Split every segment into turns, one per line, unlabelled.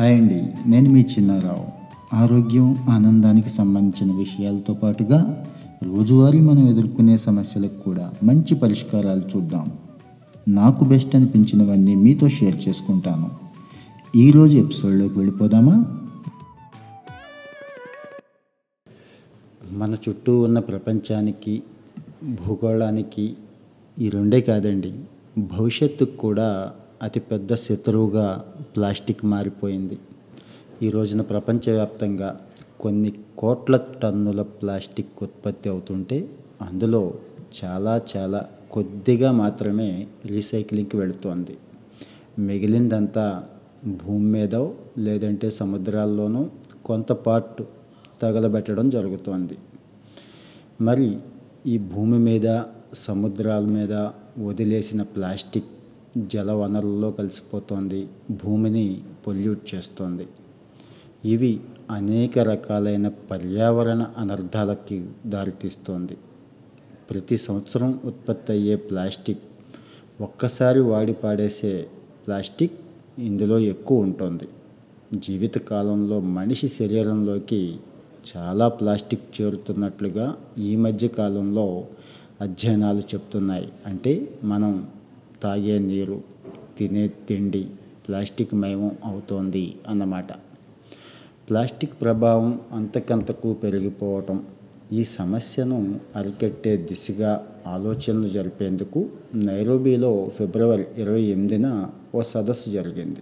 Hi అండి. నేను మీ చిన్నారావు. ఆరోగ్యం ఆనందానికి సంబంధించిన విషయాలతో పాటుగా రోజువారీ మనం ఎదుర్కొనే సమస్యలకు కూడా మంచి పరిష్కారాలు చూద్దాం. నాకు బెస్ట్ అనిపించినవన్నీ మీతో షేర్ చేసుకుంటాను. ఈరోజు ఎపిసోడ్లోకి వెళ్ళిపోదామా? మన చుట్టూ ఉన్న ప్రపంచానికి భూగోళానికి ఈ రెండే కాదండి భవిష్యత్తుకు కూడా అతిపెద్ద శత్రువుగా ప్లాస్టిక్ మారిపోయింది. ఈ రోజున ప్రపంచవ్యాప్తంగా కొన్ని కోట్ల టన్నుల ప్లాస్టిక్ ఉత్పత్తి అవుతుంటే అందులో చాలా చాలా కొద్దిగా మాత్రమే రీసైక్లింగ్కి వెళుతోంది. మిగిలిందంతా భూమి మీదో లేదంటే సముద్రాల్లోనూ కొంత పార్ట్ తగలబెట్టడం జరుగుతోంది. మరి ఈ భూమి మీద సముద్రాల మీద వదిలేసిన ప్లాస్టిక్ జల వనరుల్లో కలిసిపోతోంది భూమిని పొల్యూట్ చేస్తోంది. ఇవి అనేక రకాలైన పర్యావరణ అనర్థాలకి దారితీస్తోంది. ప్రతి సంవత్సరం ఉత్పత్తి అయ్యే ప్లాస్టిక్ ఒక్కసారి వాడి పాడేసే ప్లాస్టిక్ ఇందులో ఎక్కువ ఉంటుంది. జీవితకాలంలో మనిషి శరీరంలోకి చాలా ప్లాస్టిక్ చేరుతున్నట్లుగా ఈ మధ్య కాలంలో అధ్యయనాలు చెప్తున్నాయి. అంటే మనం తాగే నీరు తినే తిండి ప్లాస్టిక్ మయం అవుతోంది అన్నమాట. ప్లాస్టిక్ ప్రభావం అంతకంతకు పెరిగిపోవటం ఈ సమస్యను అరికట్టే దిశగా ఆలోచనలు జరిపేందుకు నైరోబీలో ఫిబ్రవరి ఇరవై ఎనిమిదిన ఓ సదస్సు జరిగింది.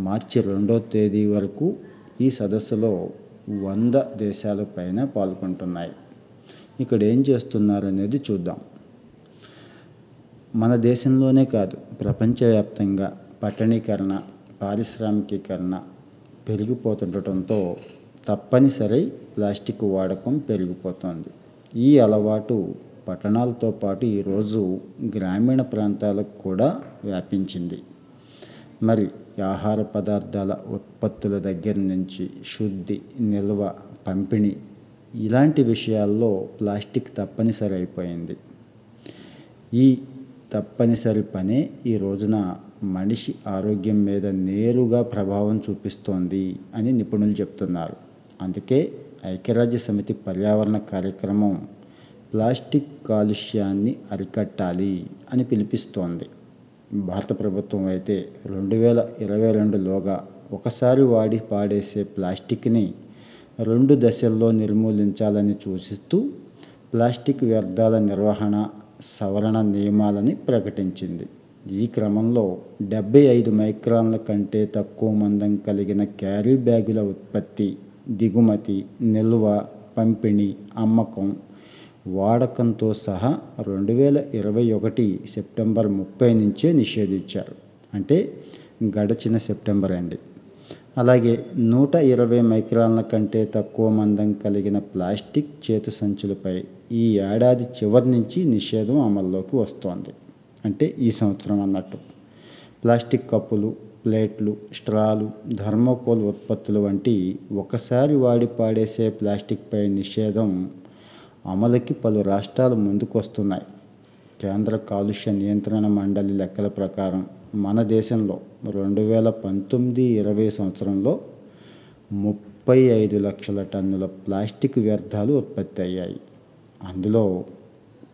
మార్చి రెండో తేదీ వరకు ఈ సదస్సులో వంద దేశాల పైన పాల్గొంటున్నాయి. ఇక్కడ ఏం చేస్తున్నారనేది చూద్దాం. మన దేశంలోనే కాదు ప్రపంచవ్యాప్తంగా పట్టణీకరణ పారిశ్రామికీకరణ పెరిగిపోతుండటంతో తప్పనిసరి ప్లాస్టిక్ వాడకం పెరిగిపోతుంది. ఈ అలవాటు పట్టణాలతో పాటు ఈరోజు గ్రామీణ ప్రాంతాలకు కూడా వ్యాపించింది. మరి ఆహార పదార్థాల ఉత్పత్తుల దగ్గర నుంచి శుద్ధి నిల్వ పంపిణీ ఇలాంటి విషయాల్లో ప్లాస్టిక్ తప్పనిసరి అయిపోయింది. ఈ తప్పనిసరి పనే. ఈ రోజున మనిషి ఆరోగ్యం మీద నేరుగా ప్రభావం చూపిస్తోంది అని నిపుణులు చెప్తున్నారు. అందుకే ఐక్యరాజ్య సమితి పర్యావరణ కార్యక్రమం ప్లాస్టిక్ కాలుష్యాన్ని అరికట్టాలి అని పిలిపిస్తోంది. భారత ప్రభుత్వం అయితే రెండు వేల ఇరవై రెండులోగా ఒకసారి వాడి పాడేసే ప్లాస్టిక్ని రెండు దశల్లో నిర్మూలించాలని సూచిస్తూ ప్లాస్టిక్ వ్యర్థాల నిర్వహణ సవరణ నియమాలని ప్రకటించింది. ఈ క్రమంలో డెబ్బై ఐదు మైక్రాన్ల కంటే తక్కువ మందం కలిగిన క్యారీ బ్యాగుల ఉత్పత్తి దిగుమతి నిల్వ పంపిణీ అమ్మకం వాడకంతో సహా రెండు వేల ఇరవై ఒకటి సెప్టెంబర్ ముప్పై నుంచే నిషేధించారు. అంటే గడచిన సెప్టెంబర్ అండి. అలాగే నూట ఇరవై మైక్రాన్ల కంటే తక్కువ మందం కలిగిన ప్లాస్టిక్ చేతు సంచులపై ఈ ఏడాది చివరి నుంచి నిషేధం అమల్లోకి వస్తోంది. అంటే ఈ సంవత్సరం అన్నట్టు. ప్లాస్టిక్ కప్పులు ప్లేట్లు స్ట్రాలు థర్మోకోల్ ఉత్పత్తులు వంటి ఒకసారి వాడి పాడేసే ప్లాస్టిక్పై నిషేధం అమలుకి పలు రాష్ట్రాలు ముందుకొస్తున్నాయి. కేంద్ర కాలుష్య నియంత్రణ మండలి లెక్కల ప్రకారం మన దేశంలో రెండు వేల పంతొమ్మిది ఇరవై సంవత్సరంలో ముప్పై ఐదు లక్షల టన్నుల ప్లాస్టిక్ వ్యర్థాలు ఉత్పత్తి అయ్యాయి. అందులో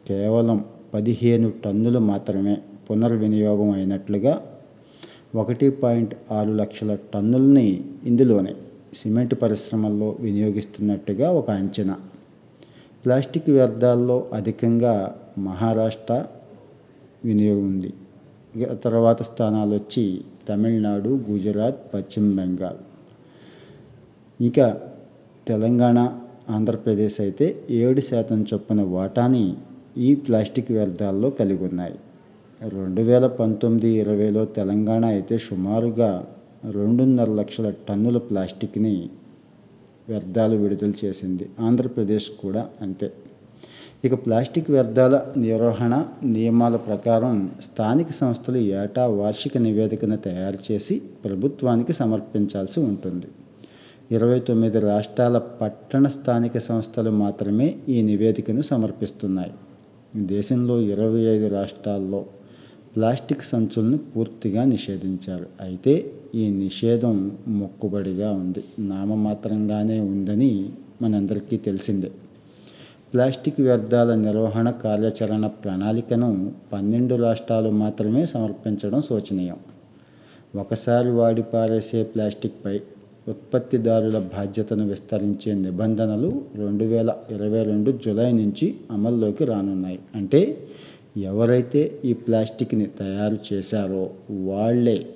కేవలం పదిహేను టన్నులు మాత్రమే పునర్వినియోగం అయినట్లుగా ఒకటి పాయింట్ ఆరు లక్షల టన్నుల్ని ఇందులోనే సిమెంట్ పరిశ్రమల్లో వినియోగిస్తున్నట్టుగా ఒక అంచనా. ప్లాస్టిక్ వ్యర్థాల్లో అధికంగా మహారాష్ట్ర వినియోగం ఉంది. తర్వాత స్థానాలు వచ్చి తమిళనాడు గుజరాత్ పశ్చిమ బెంగాల్. ఇంకా తెలంగాణ ఆంధ్రప్రదేశ్ అయితే ఏడు శాతం చొప్పున వాటాని ఈ ప్లాస్టిక్ వ్యర్థాల్లో కలిగి ఉన్నాయి. రెండు వేల పంతొమ్మిది ఇరవైలో తెలంగాణ అయితే సుమారుగా రెండున్నర లక్షల టన్నుల ప్లాస్టిక్ని వ్యర్థాలు విడుదల చేసింది. ఆంధ్రప్రదేశ్ కూడా అంతే. ఇక ప్లాస్టిక్ వ్యర్థాల నిర్వహణ నియమాల ప్రకారం స్థానిక సంస్థలు ఏటా వార్షిక నివేదికను తయారు చేసి ప్రభుత్వానికి సమర్పించాల్సి ఉంటుంది. ఇరవై తొమ్మిది రాష్ట్రాల పట్టణ స్థానిక సంస్థలు మాత్రమే ఈ నివేదికను సమర్పిస్తున్నాయి. దేశంలో ఇరవై ఐదు రాష్ట్రాల్లో ప్లాస్టిక్ సంచులను పూర్తిగా నిషేధించారు. అయితే ఈ నిషేధం మొక్కుబడిగా ఉంది. నామమాత్రంగానే ఉందని మనందరికీ తెలిసిందే. ప్లాస్టిక్ వ్యర్థాల నిర్వహణ కార్యాచరణ ప్రణాళికను పన్నెండు రాష్ట్రాలు మాత్రమే సమర్పించడం శోచనీయం. ఒకసారి వాడి పారేసే ప్లాస్టిక్పై ఉత్పత్తిదారుల బాధ్యతను విస్తరించే నిబంధనలు రెండు వేల ఇరవై రెండు జూలై నుంచి అమల్లోకి రానున్నాయి. అంటే ఎవరైతే ఈ ప్లాస్టిక్ని తయారు చేశారో వాళ్ళే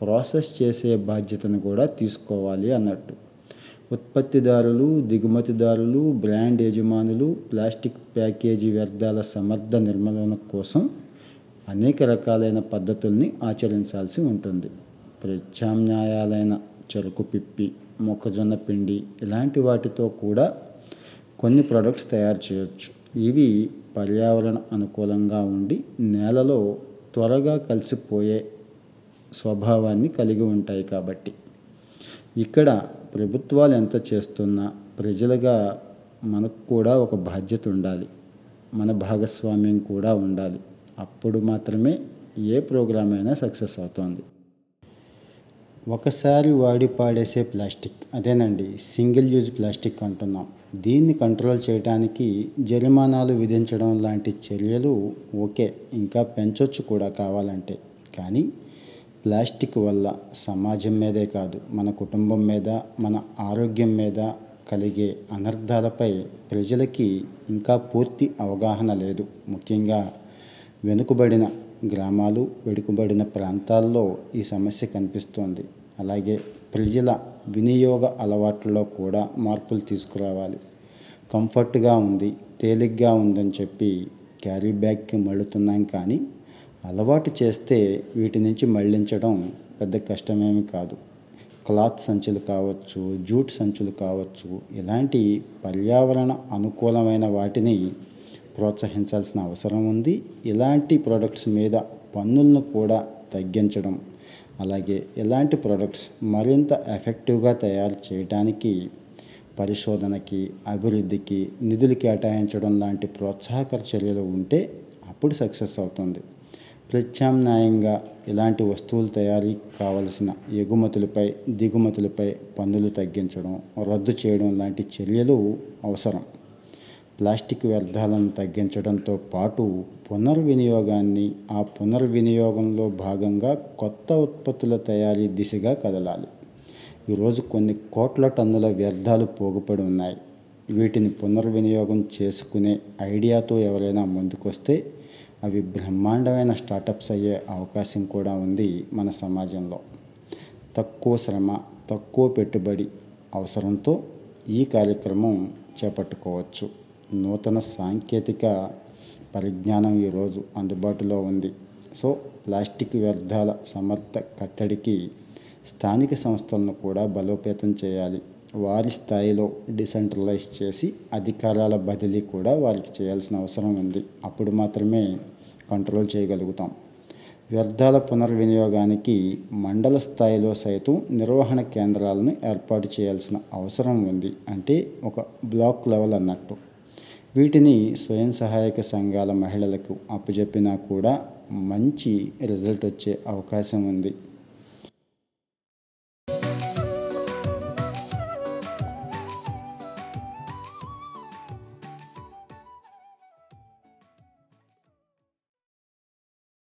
ప్రాసెస్ చేసే బాధ్యతను కూడా తీసుకోవాలి అన్నట్టు. ఉత్పత్తిదారులు దిగుమతిదారులు బ్రాండ్ యజమానులు ప్లాస్టిక్ ప్యాకేజీ వ్యర్థాల సమర్థ నిర్మూలన కోసం అనేక రకాలైన పద్ధతుల్ని ఆచరించాల్సి ఉంటుంది. ప్రత్యామ్నాయాలైన చెరుకు పిప్పి మొక్కజొన్న పిండి ఇలాంటి వాటితో కూడా కొన్ని ప్రొడక్ట్స్ తయారు చేయొచ్చు. ఇవి పర్యావరణ అనుకూలంగా ఉండి నేలలో త్వరగా కలిసిపోయే స్వభావాన్ని కలిగి ఉంటాయి కాబట్టి. ఇక్కడ ప్రభుత్వాలు ఎంత చేస్తున్నా ప్రజలుగా మనకు కూడా ఒక బాధ్యత ఉండాలి. మన భాగస్వామ్యం కూడా ఉండాలి. అప్పుడు మాత్రమే ఏ ప్రోగ్రామ్ అయినా సక్సెస్ అవుతుంది. ఒకసారి వాడి పాడేసే ప్లాస్టిక్. అదేనండి సింగిల్ యూజ్ ప్లాస్టిక్ అంటున్నాం. దీన్ని కంట్రోల్ చేయడానికి జరిమానాలు విధించడం లాంటి చర్యలు ఓకే ఇంకా పెంచొచ్చు కూడా కావాలంటే. కానీ ప్లాస్టిక్ వల్ల సమాజం మీదే కాదు మన కుటుంబం మీద మన ఆరోగ్యం మీద కలిగే అనర్థాలపై ప్రజలకి ఇంకా పూర్తి అవగాహన లేదు. ముఖ్యంగా వెనుకబడిన గ్రామాలు వెనుకబడిన ప్రాంతాల్లో ఈ సమస్య కనిపిస్తోంది. అలాగే ప్రజల వినియోగ అలవాట్లలో కూడా మార్పులు తీసుకురావాలి. కంఫర్ట్గా ఉంది తేలిగ్గా ఉందని చెప్పి క్యారీ బ్యాగ్కి మళ్ళుతున్నాం కానీ అలవాటు చేస్తే వీటి నుంచి మళ్ళించడం పెద్ద కష్టమేమి కాదు. క్లాత్ సంచులు కావచ్చు జూట్ సంచులు కావచ్చు ఇలాంటి పర్యావరణ అనుకూలమైన వాటిని ప్రోత్సహించాల్సిన అవసరం ఉంది. ఇలాంటి ప్రొడక్ట్స్ మీద పన్నులను కూడా తగ్గించడం అలాగే ఇలాంటి ప్రొడక్ట్స్ మరింత ఎఫెక్టివ్గా తయారు చేయడానికి పరిశోధనకి అభివృద్ధికి నిధులు కేటాయించడం లాంటి ప్రోత్సాహకర చర్యలు ఉంటే అప్పుడు సక్సెస్ అవుతుంది. ప్రత్యామ్నాయంగా ఇలాంటి వస్తువుల తయారీ కావలసిన ఎగుమతులపై దిగుమతులపై పన్నులు తగ్గించడం రద్దు చేయడం లాంటి చర్యలు అవసరం. ప్లాస్టిక్ వ్యర్థాలను తగ్గించడంతో పాటు పునర్వినియోగాన్ని ఆ పునర్వినియోగంలో భాగంగా కొత్త ఉత్పత్తుల తయారీ దిశగా కదలాలి. ఈరోజు కొన్ని కోట్ల టన్నుల వ్యర్థాలు పోగుపడి ఉన్నాయి. వీటిని పునర్వినియోగం చేసుకునే ఐడియాతో ఎవరైనా ముందుకొస్తే అవి బ్రహ్మాండమైన స్టార్టప్స్ అయ్యే అవకాశం కూడా ఉంది మన సమాజంలో. తక్కువ శ్రమ తక్కువ పెట్టుబడి అవసరంతో ఈ కార్యక్రమం చేపట్టుకోవచ్చు. నూతన సాంకేతిక పరిజ్ఞానం ఈరోజు అందుబాటులో ఉంది. సో ప్లాస్టిక్ వ్యర్థాల సమర్థ కట్టడికి స్థానిక సంస్థలను కూడా బలోపేతం చేయాలి. వారి స్థాయిలో డిసెంట్రలైజ్ చేసి అధికారాల బదిలీ కూడా వారికి చేయాల్సిన అవసరం ఉంది. అప్పుడు మాత్రమే కంట్రోల్ చేయగలుగుతాం. వ్యర్థాల పునర్వినియోగానికి మండల స్థాయిలో సైతం నిర్వహణ కేంద్రాలను ఏర్పాటు చేయాల్సిన అవసరం ఉంది. అంటే ఒక బ్లాక్ లెవెల్ అన్నట్టు. వీటిని స్వయం సహాయక సంఘాల మహిళలకు అప్పచెప్పినా కూడా మంచి రిజల్ట్ వచ్చే అవకాశం ఉంది.